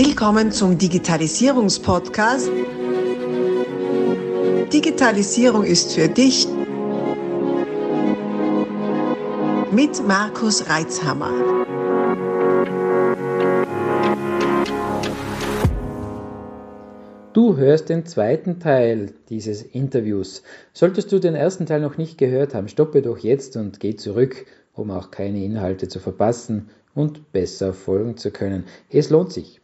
Willkommen zum Digitalisierungspodcast. Digitalisierung ist für dich mit Markus Reitzhammer. Du hörst den zweiten Teil dieses Interviews. Solltest du den ersten Teil noch nicht gehört haben, stoppe doch jetzt und geh zurück, um auch keine Inhalte zu verpassen und besser folgen zu können. Es lohnt sich.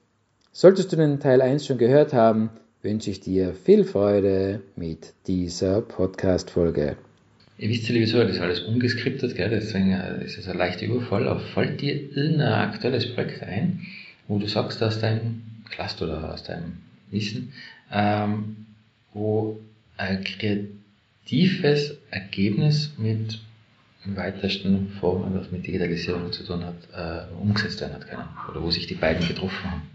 Solltest du den Teil 1 schon gehört haben, wünsche ich dir viel Freude mit dieser Podcast-Folge. Ihr wisst ja, liebe Zuhörer, das ist alles ungeskriptet, gell? deswegen äh, ist es ein leichter Überfall. Aber fällt dir irgendein aktuelles Projekt ein, wo du sagst, aus deinem Cluster oder aus deinem Wissen, ähm, wo ein kreatives Ergebnis mit im weitesten Form, was mit Digitalisierung zu tun hat, äh, umgesetzt werden hat können? Oder wo sich die beiden getroffen haben?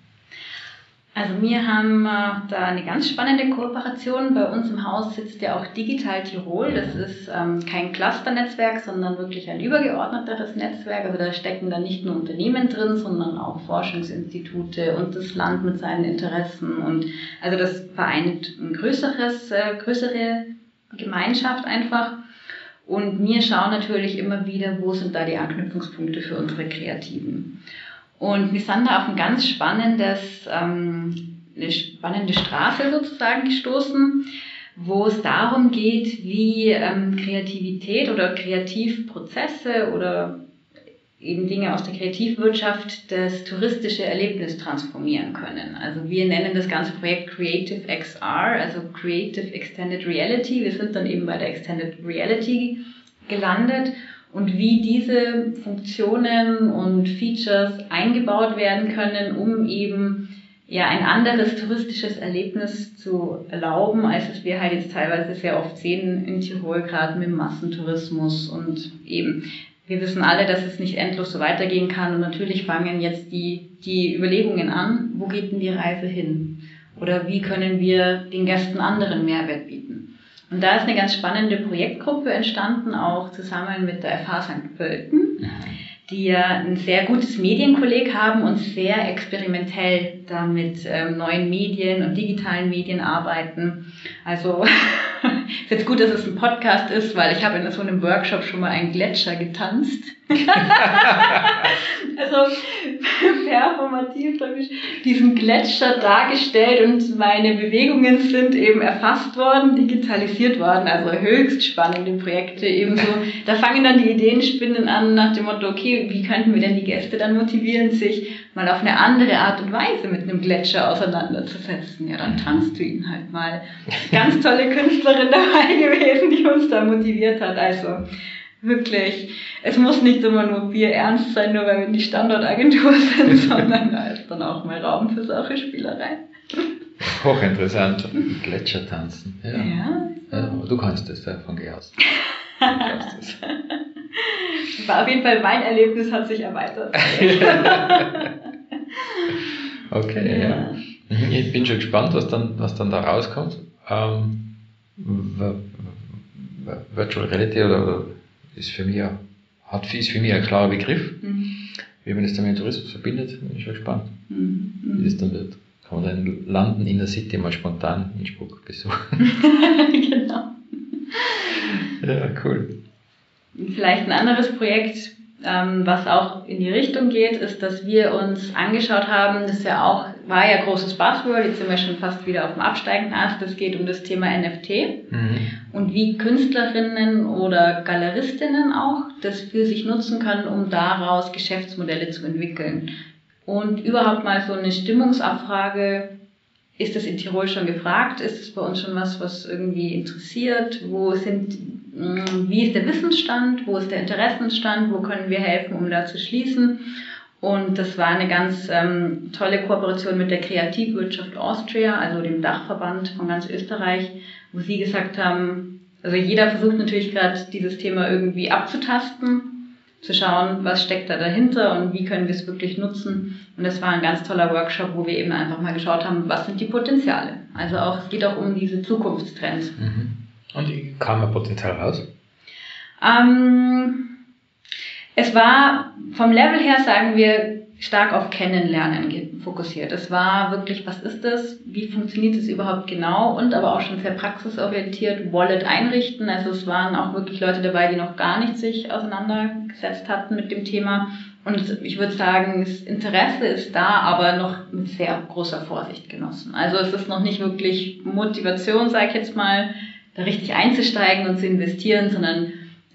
Also wir haben äh, da eine ganz spannende Kooperation. Bei uns im Haus sitzt ja auch Digital Tirol. Das ist ähm, kein Clusternetzwerk, sondern wirklich ein übergeordneteres Netzwerk. Also da stecken dann nicht nur Unternehmen drin, sondern auch Forschungsinstitute und das Land mit seinen Interessen. Und also das vereint ein größeres, äh, größere Gemeinschaft einfach. Und wir schauen natürlich immer wieder, wo sind da die Anknüpfungspunkte für unsere Kreativen. Und wir sind da auf ein ganz spannendes, ähm, eine spannende Straße sozusagen gestoßen, wo es darum geht, wie ähm, Kreativität oder Kreativprozesse oder eben Dinge aus der Kreativwirtschaft das touristische Erlebnis transformieren können. Also wir nennen das ganze Projekt Creative XR, also Creative Extended Reality. Wir sind dann eben bei der Extended Reality gelandet und wie diese Funktionen und Features eingebaut werden können, um eben ja ein anderes touristisches Erlebnis zu erlauben, als es wir halt jetzt teilweise sehr oft sehen in Tirol, gerade mit Massentourismus und eben wir wissen alle, dass es nicht endlos so weitergehen kann und natürlich fangen jetzt die, die Überlegungen an, wo geht denn die Reise hin? Oder wie können wir den Gästen anderen Mehrwert bieten? Und da ist eine ganz spannende Projektgruppe entstanden, auch zusammen mit der FH St. Pölten, die ja ein sehr gutes Medienkolleg haben und sehr experimentell da mit ähm, neuen Medien und digitalen Medien arbeiten. Also ist jetzt gut, dass es ein Podcast ist, weil ich habe in so einem Workshop schon mal einen Gletscher getanzt. also performativ ich diesen Gletscher dargestellt und meine Bewegungen sind eben erfasst worden, digitalisiert worden, also höchst spannende Projekte ebenso. Da fangen dann die Ideenspinnen an nach dem Motto, okay, wie könnten wir denn die Gäste dann motivieren, sich mal auf eine andere Art und Weise mit einem Gletscher auseinanderzusetzen? Ja, dann tanzt du ihn halt mal. Ganz tolle Künstlerin dabei gewesen, die uns da motiviert hat, also wirklich, es muss nicht immer nur Bier ernst sein, nur weil wir die Standortagentur sind, sondern da ist dann auch mal Raum für solche Spielereien. Hochinteressant. Gletscher tanzen. Ja. ja. ja du kannst das davon geh aus. War auf jeden Fall mein Erlebnis hat sich erweitert. okay, ja. ja. Ich bin schon gespannt, was dann, was dann da rauskommt. Ähm, Virtual Reality oder, oder ist für mich, hat, ist für mich ein klarer Begriff. Mhm. Wie man das dann mit dem Tourismus verbindet, bin ich schon gespannt, mhm. wie das dann wird. Kann man dann landen in der City mal spontan in Innsbruck besuchen. genau. Ja, cool. Vielleicht ein anderes Projekt, ähm, was auch in die Richtung geht, ist, dass wir uns angeschaut haben, das ja auch, war ja großes Buzzword, jetzt sind wir schon fast wieder auf dem absteigenden Ast, es geht um das Thema NFT mhm. und wie Künstlerinnen oder Galeristinnen auch das für sich nutzen können, um daraus Geschäftsmodelle zu entwickeln. Und überhaupt mal so eine Stimmungsabfrage, ist das in Tirol schon gefragt? Ist es bei uns schon was, was irgendwie interessiert? Wo sind wie ist der Wissensstand, wo ist der Interessenstand, wo können wir helfen, um da zu schließen. Und das war eine ganz ähm, tolle Kooperation mit der Kreativwirtschaft Austria, also dem Dachverband von ganz Österreich, wo sie gesagt haben, also jeder versucht natürlich gerade dieses Thema irgendwie abzutasten, zu schauen, was steckt da dahinter und wie können wir es wirklich nutzen. Und das war ein ganz toller Workshop, wo wir eben einfach mal geschaut haben, was sind die Potenziale. Also auch, es geht auch um diese Zukunftstrends. Mhm. Und kam ein Potenzial raus? Ähm, Es war vom Level her, sagen wir, stark auf Kennenlernen fokussiert. Es war wirklich, was ist das? Wie funktioniert es überhaupt genau? Und aber auch schon sehr praxisorientiert, Wallet einrichten. Also es waren auch wirklich Leute dabei, die noch gar nicht sich auseinandergesetzt hatten mit dem Thema. Und ich würde sagen, das Interesse ist da, aber noch mit sehr großer Vorsicht genossen. Also es ist noch nicht wirklich Motivation, sage ich jetzt mal, da richtig einzusteigen und zu investieren, sondern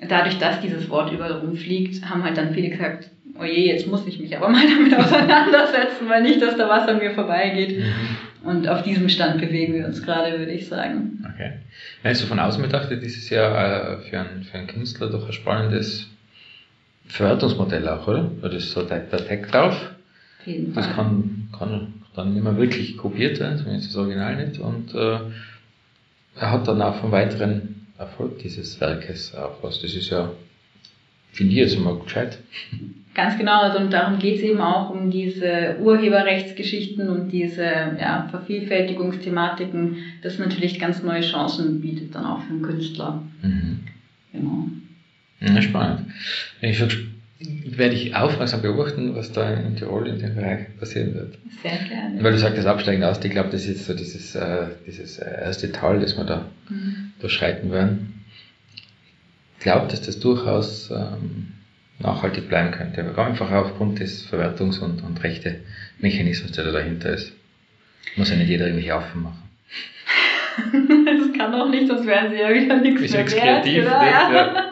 dadurch, dass dieses Wort überall rumfliegt, haben halt dann viele gesagt, oh je, jetzt muss ich mich aber mal damit auseinandersetzen, weil nicht, dass da was an mir vorbeigeht. Mhm. Und auf diesem Stand bewegen wir uns gerade, würde ich sagen. Okay. Also von außen betrachtet ist es ja äh, für, einen, für einen Künstler doch ein spannendes Verwertungsmodell auch, oder? Oder ist so der, der Tag drauf. Auf jeden Fall. Das kann, kann dann nicht mehr wirklich kopiert werden, zumindest das Original nicht. Und äh, er hat dann auch vom weiteren Erfolg dieses Werkes auch was. Das ist ja, finde ich jetzt immer gescheit. Ganz genau, also und darum geht es eben auch um diese Urheberrechtsgeschichten und diese ja, Vervielfältigungsthematiken, das natürlich ganz neue Chancen bietet dann auch für den Künstler. Mhm. Genau. Ja, spannend. Ich werde ich aufmerksam beobachten, was da in Tirol in dem Bereich passieren wird. Sehr gerne. Weil du sagst, das Absteigen aus, ich glaube, das ist jetzt so dieses, äh, dieses erste Tal, das wir da mhm. durchschreiten werden. Ich glaube, dass das durchaus ähm, nachhaltig bleiben könnte. Aber einfach aufgrund des Verwertungs- und, und Rechte-Mechanismus, der da dahinter ist. Muss ja nicht jeder irgendwelche Affen machen. das kann auch nicht, sonst wären sie ja wieder nichts mehr wert. Kreativ, oder? Ja.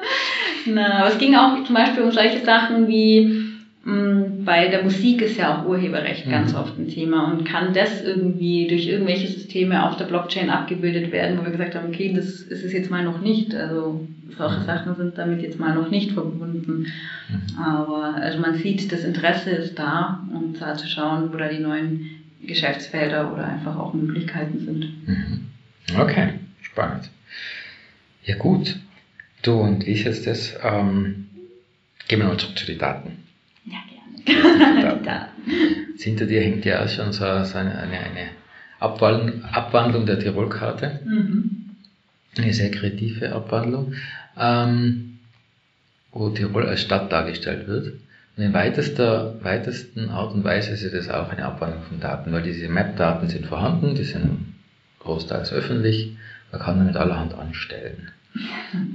Na, aber es ging auch zum Beispiel um solche Sachen wie, mh, mm, bei der Musik ist ja auch Urheberrecht mhm. ganz oft ein Thema und kann das irgendwie durch irgendwelche Systeme auf der Blockchain abgebildet werden, wo wir gesagt haben, okay, das ist es jetzt mal noch nicht. Also solche mhm. Sachen sind damit jetzt mal noch nicht verbunden. Mhm. Aber also man sieht, das Interesse ist da und da zu schauen, wo da die neuen Geschäftsfelder oder einfach auch Möglichkeiten sind. Mhm. Okay, spannend. Ja gut, Du, und wie ist jetzt das? Ähm, gehen wir mal zurück zu den Daten. Ja, gerne. Daten. Hinter dir hängt ja auch schon so, eine, eine, eine Abwandlung, Abwandlung der Tirolkarte. Mhm. Eine sehr kreative Abwandlung, ähm, wo Tirol als Stadt dargestellt wird. Und in weitester, weitesten Art und Weise ist das auch eine Abwandlung von Daten, weil diese Map-Daten sind vorhanden, die sind großteils öffentlich, man kann damit allerhand anstellen.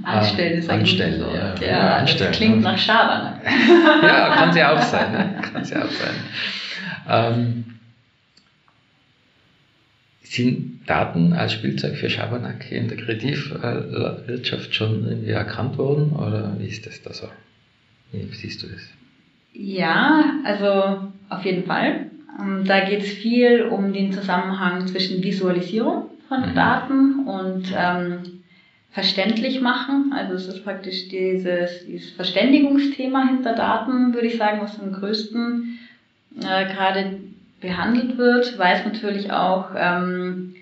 Anstellen ist Anstellen, so. ja. ja, ja anstellen. Das klingt nach Schabernack. ja, kann sie auch sein. Ne? Kann sie auch sein. Ähm, sind Daten als Spielzeug für Schabernack in der Kreativwirtschaft schon irgendwie erkannt worden oder wie ist das da so? Wie siehst du das? Ja, also auf jeden Fall. Ähm, da geht es viel um den Zusammenhang zwischen Visualisierung von mhm. Daten und ähm, verständlich machen. Also es ist praktisch dieses, dieses Verständigungsthema hinter Daten, würde ich sagen, was am größten äh, gerade behandelt wird, weil es natürlich auch ähm,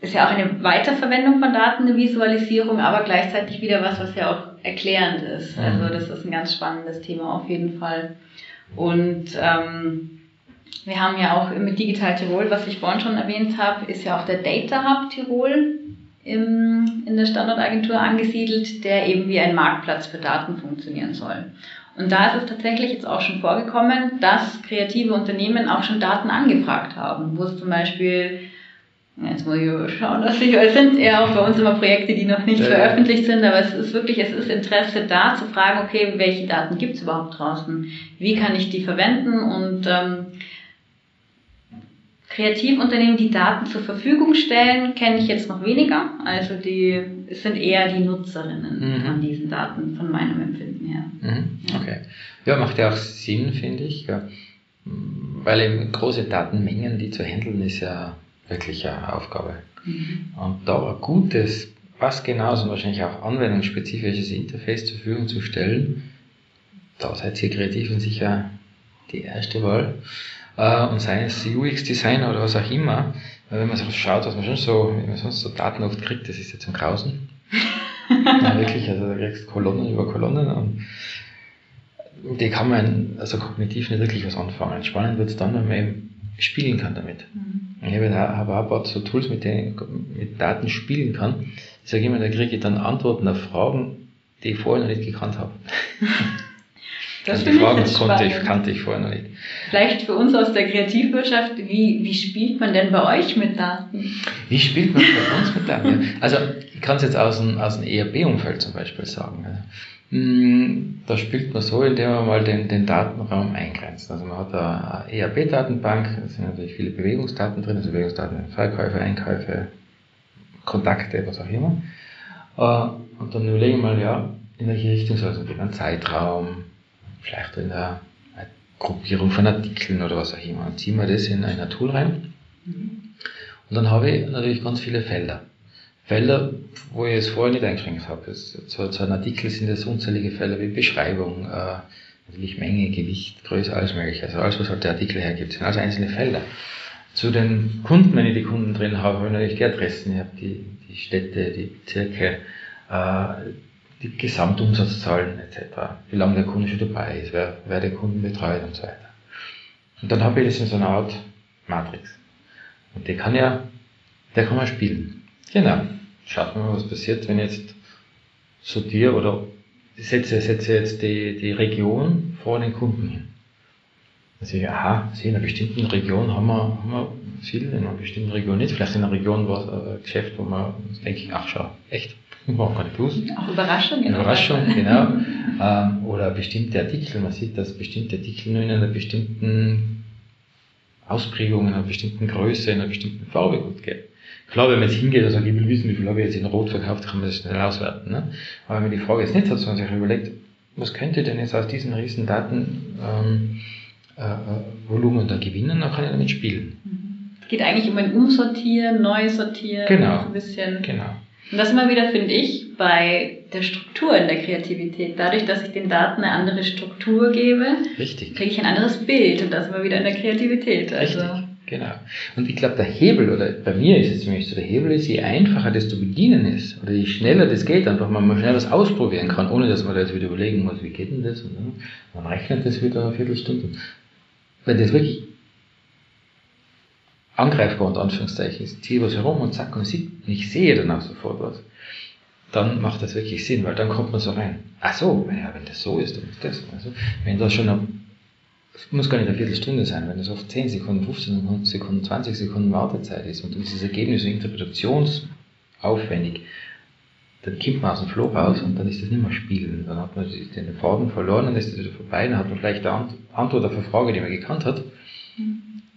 ist ja auch eine Weiterverwendung von Daten, eine Visualisierung, aber gleichzeitig wieder was, was ja auch erklärend ist. Mhm. Also das ist ein ganz spannendes Thema auf jeden Fall. Und ähm, wir haben ja auch mit Digital Tirol, was ich vorhin schon erwähnt habe, ist ja auch der Data Hub Tirol im, in der Standortagentur angesiedelt, der eben wie ein Marktplatz für Daten funktionieren soll. Und da ist es tatsächlich jetzt auch schon vorgekommen, dass kreative Unternehmen auch schon Daten angefragt haben, wo es zum Beispiel, jetzt muss ich schauen, dass ich, es sind eher auch bei uns immer Projekte, die noch nicht ja. veröffentlicht sind, aber es ist wirklich, es ist Interesse da zu fragen, okay, welche Daten gibt es überhaupt draußen? Wie kann ich die verwenden? Und ähm, Kreativunternehmen, die Daten zur Verfügung stellen, kenne ich jetzt noch weniger. Also die es sind eher die Nutzerinnen mhm. von diesen Daten, von meinem Empfinden her. Mhm. Okay. Ja, macht ja auch Sinn, finde ich. Ja. Weil eben große Datenmengen, die zu handeln, ist ja wirklich eine Aufgabe. Mhm. Und da ein gutes, was genauso und wahrscheinlich auch anwendungsspezifisches Interface zur Verfügung zu stellen, da seid ihr Kreativen sicher die erste Wahl äh, und sei es UX-Designer oder was auch immer, wenn man so schaut, was man schon so, wie man sonst so Daten oft kriegt, das ist ja zum Grausen. ja, wirklich, also da kriegst Kolonnen über Kolonnen und die kann man also kognitiv nicht wirklich was anfangen. Spannend wird es dann, wenn man eben spielen kann damit. Mhm. Ich habe, habe auch ein paar so Tools, mit denen ich mit Daten spielen kann. Ich sage immer, da kriege ich dann Antworten auf Fragen, die ich vorher noch nicht gekannt habe. Das die ich Fragen jetzt konnte ich, kannte ich vorher noch nicht. Vielleicht für uns aus der Kreativwirtschaft, wie, wie spielt man denn bei euch mit Daten? Wie spielt man bei uns mit Daten? Also ich kann es jetzt aus dem, aus dem ERP-Umfeld zum Beispiel sagen. Mh, da spielt man so, indem man mal den, den Datenraum eingrenzt. Also man hat da eine ERP-Datenbank, da sind natürlich viele Bewegungsdaten drin, also Bewegungsdaten, Verkäufe, Einkäufe, Kontakte, was auch immer. Äh, Und dann überlegen wir mal, ja, in welche Richtung soll es gehen? Ein Zeitraum, vielleicht in der Gruppierung von Artikeln oder was auch immer. Und ziehen wir das in ein Tool rein. Und dann habe ich natürlich ganz viele Felder. Felder, wo ich es vorher nicht eingeschränkt habe. Zu, zu einem Artikel sind es unzählige Felder wie Beschreibung, äh, natürlich Menge, Gewicht, Größe, alles mögliche. Also alles, was halt der Artikel hergibt, sind also einzelne Felder. Zu den Kunden, wenn ich die Kunden drin habe, habe ich natürlich die Adressen, ich habe die, die Städte, die Bezirke, äh, die Gesamtumsatzzahlen etc. Wie lange der Kunde schon dabei ist, wer, wer den Kunden betreut und so weiter. Und dann habe ich das in so einer Art Matrix. Und die kann ja, der kann man spielen. Genau. Schaut mal, was passiert, wenn jetzt sortiere oder setze, setze jetzt die, die Region vor den Kunden hin. Dann sehe ich, aha, in einer bestimmten Region haben wir, haben wir viel, in einer bestimmten Region nicht. Vielleicht in einer Region war es ein Geschäft, wo man denke ich, ach schau, echt, war gar nicht gewusst. Auch Überraschung. genau. Überraschung, genau. ähm, oder bestimmte Artikel. Man sieht, dass bestimmte Artikel nur in einer bestimmten Ausprägung, in einer bestimmten Größe, in einer bestimmten Farbe gut geht. Klar, wenn man jetzt hingeht und sagt, ich will wissen, wie viel habe ich jetzt in Rot verkauft, kann man das schnell auswerten. Ne? Aber wenn man die Frage jetzt nicht hat, sondern sich überlegt, was könnte denn jetzt aus diesen riesen Daten ähm, äh, äh, Volumen da gewinnen, dann kann ich damit spielen. Es geht eigentlich um ein Umsortieren, Neusortieren, Genau. ein bisschen. Genau. Und das immer wieder finde ich bei der Struktur in der Kreativität. Dadurch, dass ich den Daten eine andere Struktur gebe, kriege ich ein anderes Bild und das immer wieder in der Kreativität. Also, Richtig, genau. Und ich glaube, der Hebel, oder bei mir ist es nämlich so, der Hebel ist, je einfacher das zu bedienen ist, oder je schneller das geht, einfach mal, mal schnell was ausprobieren kann, ohne dass man da jetzt wieder überlegen muss, wie geht denn das? Und dann, man rechnet das wieder eine Viertelstunde. Wenn das wirklich angreifbar unter Anführungszeichen ist, ziehe was herum und zack und sieht, und ich sehe dann auch sofort was, dann macht das wirklich Sinn, weil dann kommt man so rein. Ach so, ja, wenn das so ist, dann ist das. Also, wenn da schon ein es muss gar nicht eine Viertelstunde sein, wenn es oft 10 Sekunden, 15 Sekunden, 20 Sekunden Wartezeit ist und dieses Ergebnis so interpretationsaufwendig, dann kommt man aus dem Flow raus und dann ist das nicht mehr Spielen. Dann hat man den Faden verloren, dann ist es wieder vorbei, dann hat man vielleicht eine Ant- Antwort auf eine Frage, die man gekannt hat,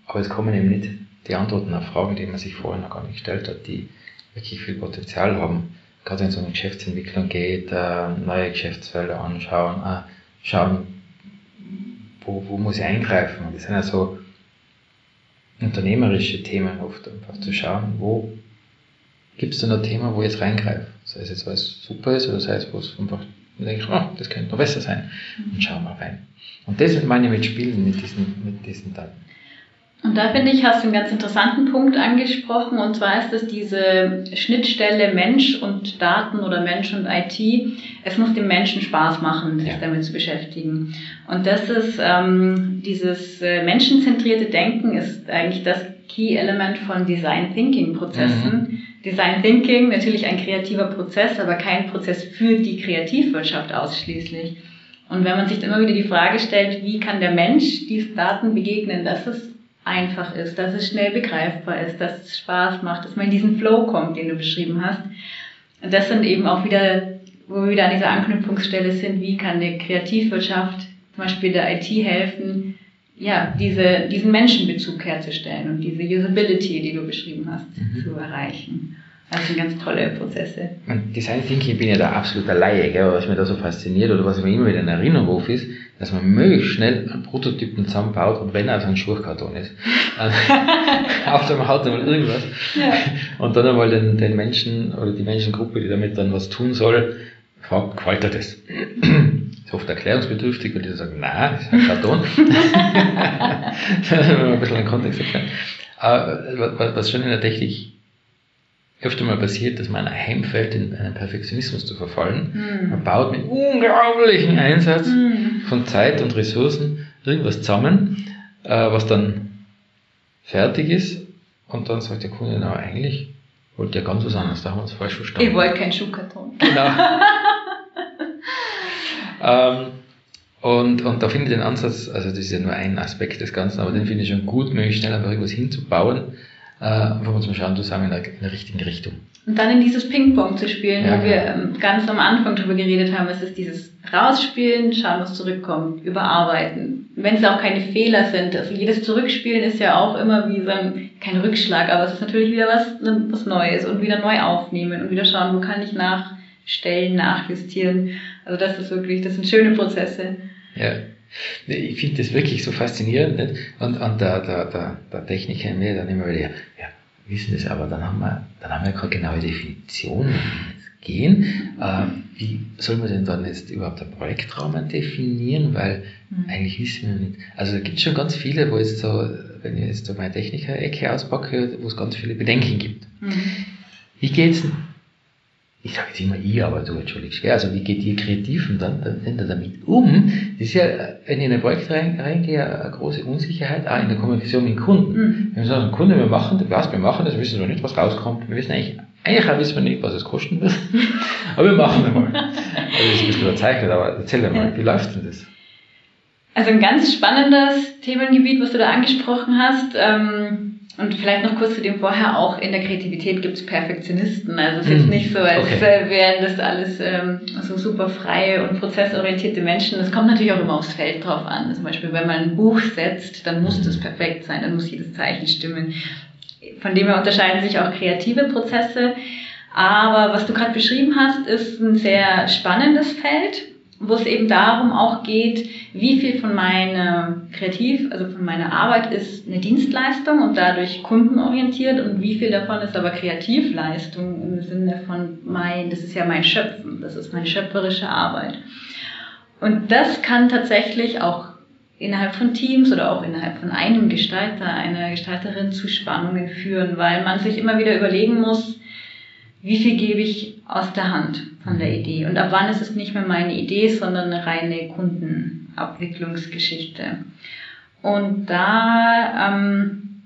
aber es kommen eben nicht die Antworten auf Fragen, die man sich vorher noch gar nicht gestellt hat, die wirklich viel Potenzial haben. Gerade wenn es um Geschäftsentwicklung geht, äh, neue Geschäftsfelder anschauen, äh, schauen, wo, wo muss ich eingreifen? Das sind ja so unternehmerische Themen oft, einfach zu schauen, wo gibt es denn ein Thema, wo ich jetzt reingreife? Sei es jetzt, weil es super ist, oder sei es, wo es einfach, denke, oh, das könnte noch besser sein. Und schauen wir rein. Und das meine ich mit Spielen, mit diesen, mit diesen Daten. Und da finde ich, hast du einen ganz interessanten Punkt angesprochen, und zwar ist es diese Schnittstelle Mensch und Daten oder Mensch und IT. Es muss dem Menschen Spaß machen, sich Ja. damit zu beschäftigen. Und das ist ähm, dieses äh, menschenzentrierte Denken ist eigentlich das Key-Element von Design Thinking Prozessen. Design Thinking natürlich ein kreativer Prozess, aber kein Prozess für die Kreativwirtschaft ausschließlich. Und wenn man sich dann immer wieder die Frage stellt, wie kann der Mensch diesen Daten begegnen, dass es einfach ist, dass es schnell begreifbar ist, dass es Spaß macht, dass man in diesen Flow kommt, den du beschrieben hast. Und das sind eben auch wieder, wo wir wieder an dieser Anknüpfungsstelle sind, wie kann eine Kreativwirtschaft, zum Beispiel der IT helfen, ja, diese, diesen Menschenbezug herzustellen und diese Usability, die du beschrieben hast, Mhm. zu erreichen. Das sind ganz tolle Prozesse. Mein Design Thinking bin ja da absoluter Laie, gell? was mich da so fasziniert oder was mir immer wieder in Erinnerung ruft, ist, dass man möglichst schnell einen Prototypen zusammenbaut und wenn er aus einem Schuhkarton ist. Auf dem Haut einmal irgendwas. Ja. Und dann einmal den, den Menschen oder die Menschengruppe, die damit dann was tun soll, fragt, gefällt dir das? Ist oft erklärungsbedürftig, weil die sagen, nein, ist ein Karton. Ein bisschen den Kontext erklärt. Aber was was schon in der Technik öfter mal passiert, dass man heimfällt, in einen Perfektionismus zu verfallen. Man baut mit unglaublichem Einsatz Hm. von Zeit und Ressourcen irgendwas zusammen, äh, was dann fertig ist und dann sagt der Kunde, na eigentlich wollte ja ganz was anderes, da haben wir uns falsch verstanden. Ich wollte keinen Schuhkarton. Genau. ähm, Und, und da finde ich den Ansatz, also das ist ja nur ein Aspekt des Ganzen, aber den finde ich schon gut, möglichst schnell einfach irgendwas hinzubauen, wir mal schauen, du sagen in der, in der richtigen Richtung. Und dann in dieses Ping-Pong zu spielen, Ja, wo wir genau. ähm, ganz am Anfang drüber geredet haben, es ist dieses Rausspielen, schauen, was zurückkommt, überarbeiten. Wenn es auch keine Fehler sind, also jedes Zurückspielen ist ja auch immer wie so ein, kein Rückschlag, aber es ist natürlich wieder was, was Neues und wieder neu aufnehmen und wieder schauen, wo kann ich nachstellen, nachjustieren. Also das ist wirklich, das sind schöne Prozesse. Ja. Ich finde das wirklich so faszinierend. Nicht? Und, und der, der, der, der Techniker in mir dann immer wieder, ja, wissen das, aber dann haben wir, dann haben wir keine genaue Definition, wie wir jetzt gehen. Äh, wie soll man denn dann jetzt überhaupt einen Projektrahmen definieren? Weil Mhm. eigentlich wissen wir nicht. Also da gibt es schon ganz viele, wo jetzt so, wenn ich jetzt so meine Techniker-Ecke auspacke, wo es ganz viele Bedenken gibt. Mhm. Wie geht's denn? Ich sage jetzt immer ihr, aber du entschuldigst, gell? also wie geht ihr Kreativen dann, dann, dann damit um? Das ist ja, wenn ich in ein Projekt rein- reingehe, eine große Unsicherheit, auch in der Kommunikation mit dem Kunden. Mhm. Wenn wir sagen, Kunde, wir machen, was wir machen, das wissen wir nicht, was rauskommt. Wir wissen eigentlich, eigentlich auch wissen wir nicht, was es kosten wird. aber wir machen einmal. Also das ist ein bisschen überzeichnet, aber erzähl dir mal, wie läuft denn das? Also ein ganz spannendes Themengebiet, was du da angesprochen hast. Ähm, und vielleicht noch kurz zu dem vorher, auch in der Kreativität gibt es Perfektionisten. Also es ist jetzt Mhm. nicht so, als Okay. äh, wären das alles ähm, so super freie und prozessorientierte Menschen. Es kommt natürlich auch immer aufs Feld drauf an. Zum Beispiel, wenn man ein Buch setzt, dann muss das perfekt sein, dann muss jedes Zeichen stimmen. Von dem her unterscheiden sich auch kreative Prozesse. Aber was du gerade beschrieben hast, ist ein sehr spannendes Feld, wo es eben darum auch geht, wie viel von meiner Kreativ, also von meiner Arbeit ist eine Dienstleistung und dadurch kundenorientiert und wie viel davon ist aber Kreativleistung im Sinne von mein, das ist ja mein Schöpfen, das ist meine schöpferische Arbeit. Und das kann tatsächlich auch innerhalb von Teams oder auch innerhalb von einem Gestalter, einer Gestalterin zu Spannungen führen, weil man sich immer wieder überlegen muss, wie viel gebe ich aus der Hand von der Idee und ab wann ist es nicht mehr meine Idee, sondern eine reine Kundenabwicklungsgeschichte. Und da ähm,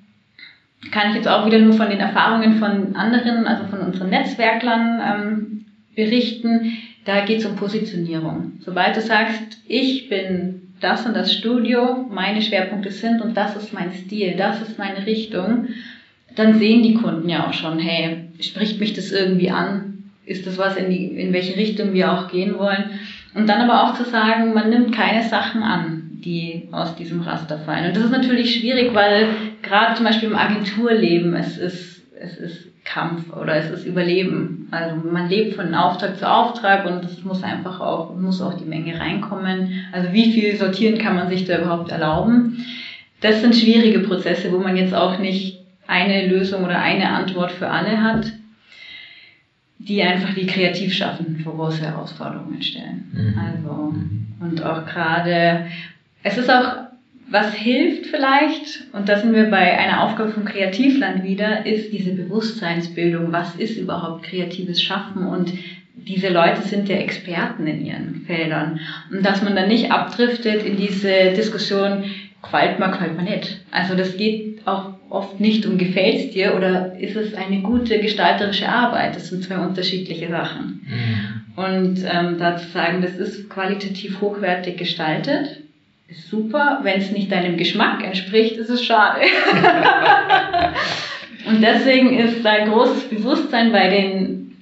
kann ich jetzt auch wieder nur von den Erfahrungen von anderen, also von unseren Netzwerklern ähm, berichten. Da geht es um Positionierung. Sobald du sagst, ich bin das und das Studio, meine Schwerpunkte sind und das ist mein Stil, das ist meine Richtung, dann sehen die Kunden ja auch schon, hey, spricht mich das irgendwie an? Ist das was, in, die, in welche Richtung wir auch gehen wollen? Und dann aber auch zu sagen, man nimmt keine Sachen an, die aus diesem Raster fallen. Und das ist natürlich schwierig, weil gerade zum Beispiel im Agenturleben, es ist, es ist Kampf oder es ist Überleben. Also man lebt von Auftrag zu Auftrag und es muss einfach auch, muss auch die Menge reinkommen. Also wie viel sortieren kann man sich da überhaupt erlauben? Das sind schwierige Prozesse, wo man jetzt auch nicht eine Lösung oder eine Antwort für alle hat, die einfach die Kreativschaffenden vor große Herausforderungen stellen. Mhm. Also, und auch gerade, es ist auch, was hilft vielleicht, und da sind wir bei einer Aufgabe vom Kreativland wieder, ist diese Bewusstseinsbildung. Was ist überhaupt kreatives Schaffen? Und diese Leute sind ja Experten in ihren Feldern. Und dass man dann nicht abdriftet in diese Diskussion, quält man, quält man nicht. Also das geht auch oft nicht um gefällt's dir oder ist es eine gute gestalterische Arbeit. Das sind zwei unterschiedliche Sachen. Mhm. Und ähm, da zu sagen, das ist qualitativ hochwertig gestaltet, ist super. Wenn es nicht deinem Geschmack entspricht, ist es schade. Und deswegen ist da ein großes Bewusstsein bei den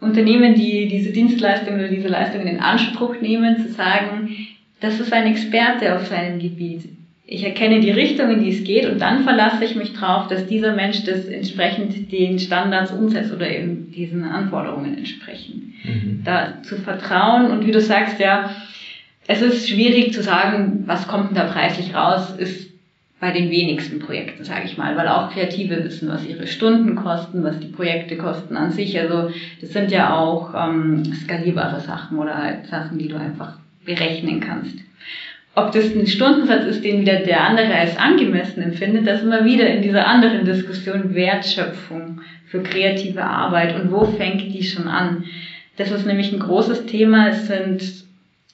Unternehmen, die diese Dienstleistungen oder diese Leistungen in Anspruch nehmen, zu sagen, das ist ein Experte auf seinem Gebiet. Ich erkenne die Richtung, in die es geht und dann verlasse ich mich drauf, dass dieser Mensch das entsprechend den Standards umsetzt oder eben diesen Anforderungen entsprechen. Mhm. Da zu vertrauen und wie du sagst, ja, es ist schwierig zu sagen, was kommt denn da preislich raus, ist bei den wenigsten Projekten, sage ich mal, weil auch Kreative wissen, was ihre Stunden kosten, was die Projekte kosten an sich. Also das sind ja auch ähm, skalierbare Sachen oder halt Sachen, die du einfach berechnen kannst. Ob das ein Stundensatz ist, den wieder der andere als angemessen empfindet, das immer wieder in dieser anderen Diskussion Wertschöpfung für kreative Arbeit und wo fängt die schon an. Das ist nämlich ein großes Thema. Es sind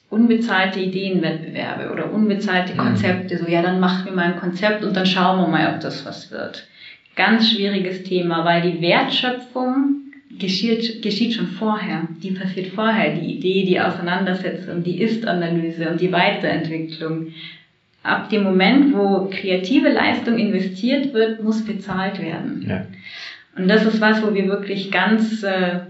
unbezahlte Ideenwettbewerbe oder unbezahlte Konzepte. So, ja, dann machen wir mal ein Konzept und dann schauen wir mal, ob das was wird. Ganz schwieriges Thema, weil die Wertschöpfung, geschieht, geschieht schon vorher. Die passiert vorher. Die Idee, die Auseinandersetzung, die Ist-Analyse und die Weiterentwicklung. Ab dem Moment, wo kreative Leistung investiert wird, muss bezahlt werden. Ja. Und das ist was, wo wir wirklich ganz äh,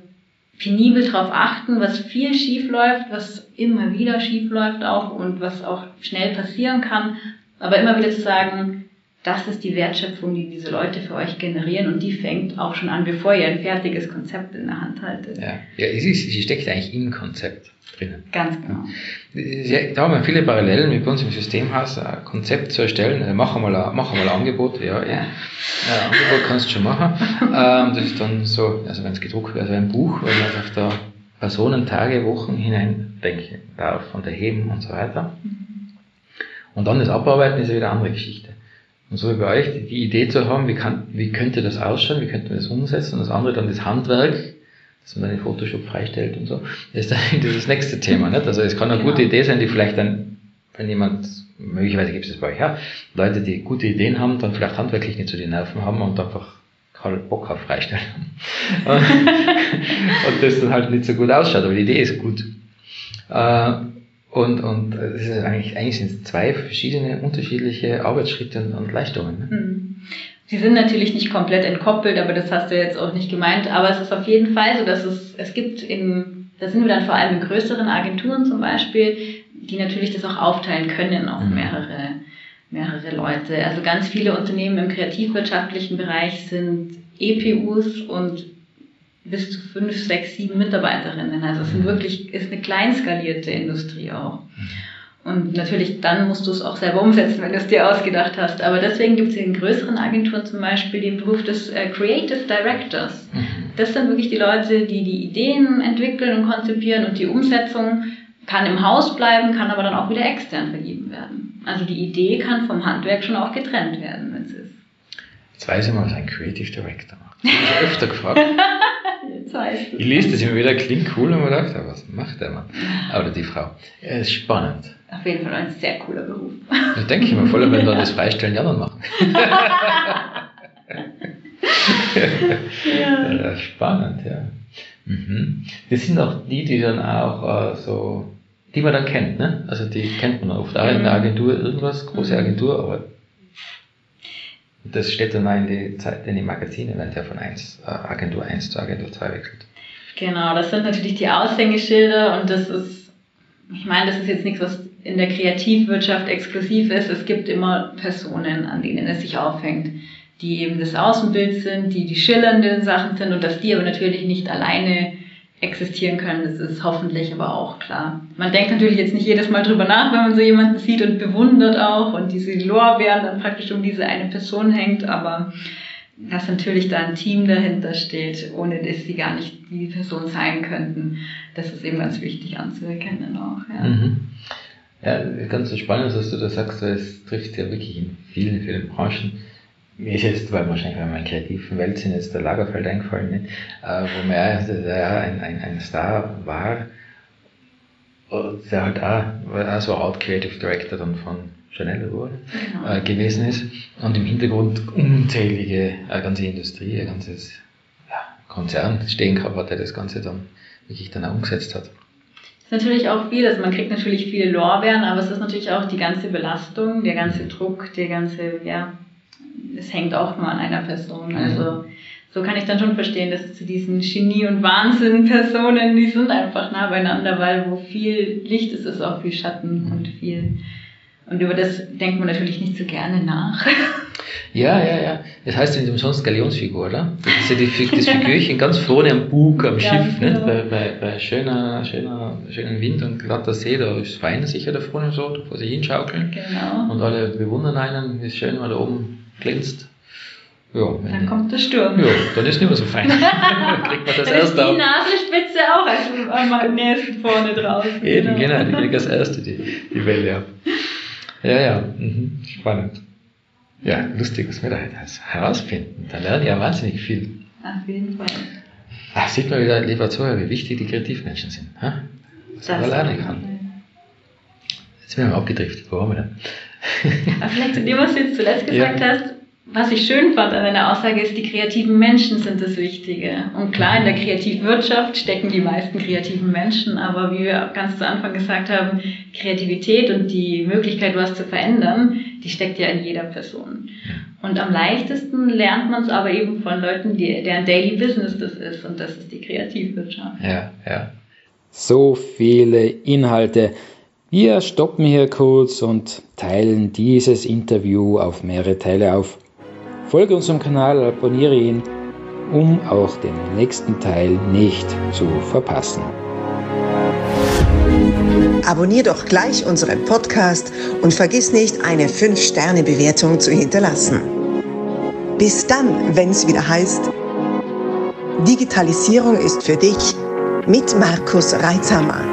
penibel darauf achten, was viel schief läuft, was immer wieder schief läuft auch und was auch schnell passieren kann. Aber immer wieder zu sagen, das ist die Wertschöpfung, die diese Leute für euch generieren und die fängt auch schon an, bevor ihr ein fertiges Konzept in der Hand haltet. Ja, ja sie, sie steckt eigentlich im Konzept drinnen. Ganz genau. Da haben wir viele Parallelen mit uns im Systemhaus, ein Konzept zu erstellen. Also mach mal ein, mach mal ein Angebot, ja, ja. Ein Angebot kannst du schon machen. ähm, das ist dann so, also wenn es gedruckt wird, also ein Buch, weil man einfach da Personen, Tage, Wochen hinein denken darf und erheben und so weiter. Und dann das Abarbeiten ist ja wieder eine andere Geschichte. Und so wie bei euch, die, Idee zu haben, wie, kann, wie könnte das ausschauen, wie könnte man das umsetzen, und das andere dann das Handwerk, dass man dann in Photoshop freistellt und so, ist dann das nächste Thema. Nicht? Also es kann eine genau. gute Idee sein, die vielleicht dann, wenn jemand, möglicherweise gibt es das bei euch, ja, Leute, die gute Ideen haben, dann vielleicht handwerklich nicht so die Nerven haben und einfach keinen Bock auf freistellen. und das dann halt nicht so gut ausschaut, aber die Idee ist gut. Äh, und, und es ist eigentlich, eigentlich sind es zwei verschiedene, unterschiedliche Arbeitsschritte und, und Leistungen. Ne? Hm. Sie sind natürlich nicht komplett entkoppelt, aber das hast du jetzt auch nicht gemeint. Aber es ist auf jeden Fall so, dass es, es gibt in, da sind wir dann vor allem in größeren Agenturen zum Beispiel, die natürlich das auch aufteilen können auf mhm. mehrere, mehrere Leute. Also ganz viele Unternehmen im kreativwirtschaftlichen Bereich sind EPUs und bis zu fünf, sechs, sieben Mitarbeiterinnen. Also es sind mhm. wirklich, ist eine kleinskalierte Industrie auch. Und natürlich dann musst du es auch selber umsetzen, wenn du es dir ausgedacht hast. Aber deswegen gibt es in größeren Agenturen zum Beispiel den Beruf des äh, Creative Directors. Mhm. Das sind wirklich die Leute, die die Ideen entwickeln und konzipieren und die Umsetzung kann im Haus bleiben, kann aber dann auch wieder extern vergeben werden. Also die Idee kann vom Handwerk schon auch getrennt werden, wenn es ist. Jetzt weiß ich mal, was ein Creative Director macht. Ich habe öfter gefragt. Ich lese das immer wieder, klingt cool und man dachte, was macht der Mann? Oder die Frau. Er ist spannend. Auf jeden Fall ein sehr cooler Beruf. Das denke ich mir, vor allem wenn wir das Freistellen die anderen machen. ja. ja. Spannend, ja. Mhm. Das sind auch die, die dann auch äh, so, die man dann kennt, ne? Also die kennt man oft auch in der mhm. Agentur irgendwas, große mhm. Agentur, aber das steht dann auch in die, Zeit, in die Magazine, wenn der von 1, äh, Agentur 1 zu Agentur 2 wechselt. Genau, das sind natürlich die Aushängeschilder und das ist, ich meine, das ist jetzt nichts, was in der Kreativwirtschaft exklusiv ist. Es gibt immer Personen, an denen es sich aufhängt, die eben das Außenbild sind, die die schillernden Sachen sind und dass die aber natürlich nicht alleine existieren können, das ist hoffentlich aber auch klar. Man denkt natürlich jetzt nicht jedes Mal drüber nach, wenn man so jemanden sieht und bewundert auch und diese Lorbeeren dann praktisch um diese eine Person hängt, aber dass natürlich da ein Team dahinter steht, ohne dass sie gar nicht die Person sein könnten, das ist eben ganz wichtig anzuerkennen auch. Ja. Mhm. Ja, ganz spannend, dass du das sagst, weil es trifft ja wirklich in vielen, vielen Branchen mir ist jetzt, weil wahrscheinlich bei meiner kreativen Welt sind jetzt der Lagerfeld eingefallen, nicht? Äh, wo mir ja ein, ein, ein Star war, der halt auch, auch so Art Creative Director dann von Chanel wurde, genau. äh, gewesen ist und im Hintergrund unzählige, eine ganze Industrie, ein ganzes ja, Konzern stehen gehabt hat, der das Ganze dann wirklich dann auch umgesetzt hat. Das ist natürlich auch viel, also man kriegt natürlich viele Lorbeeren, aber es ist natürlich auch die ganze Belastung, der ganze mhm. Druck, der ganze, ja, es hängt auch nur an einer Person. Mhm. Also so kann ich dann schon verstehen, dass zu diesen Genie- und Wahnsinn-Personen, die sind einfach nah beieinander, weil wo viel Licht ist, ist auch viel Schatten mhm. und viel. Und über das denkt man natürlich nicht so gerne nach. Ja, ja, ja. Das heißt nicht umsonst Galionsfigur, oder? Das ist ja die, das Figürchen ganz vorne am Bug, am Schiff, genau. nicht? Bei, bei, bei schöner, schöner, schönen Wind und glatter See, da ist fein sicher da vorne so, da vor sich hinschaukeln. Genau. Und alle bewundern einen, wie es schön mal da oben glänzt. Ja, dann kommt der Sturm. Ja, dann ist nicht mehr so fein. dann kriegt man das dann erste ist die Nasenspitze auch also am nächsten vorne drauf. Eben, genau, genau die kriegt das erste, die, die Welle ab. Ja, ja, mhm. spannend. Ja, lustig, was wir da herausfinden. Da lernen ja wahnsinnig viel. Auf jeden Fall. Ach, sieht man wieder, lieber Zuhörer, wie wichtig die Kreativmenschen sind. Ha? Was das man lernen kann. Jetzt sind wir mal abgedriftet. Wo haben wir denn? Aber vielleicht zu dem, was du jetzt zuletzt gesagt ja. hast, was ich schön fand an deiner Aussage ist, die kreativen Menschen sind das Wichtige. Und klar, in der Kreativwirtschaft stecken die meisten kreativen Menschen, aber wie wir ganz zu Anfang gesagt haben, Kreativität und die Möglichkeit, was zu verändern, die steckt ja in jeder Person. Und am leichtesten lernt man es aber eben von Leuten, die, deren Daily Business das ist, und das ist die Kreativwirtschaft. Ja, ja. So viele Inhalte. Wir stoppen hier kurz und teilen dieses Interview auf mehrere Teile auf. Folge unserem Kanal, abonniere ihn, um auch den nächsten Teil nicht zu verpassen. Abonnier doch gleich unseren Podcast und vergiss nicht, eine 5-Sterne-Bewertung zu hinterlassen. Bis dann, wenn es wieder heißt, Digitalisierung ist für dich mit Markus Reitzhammer.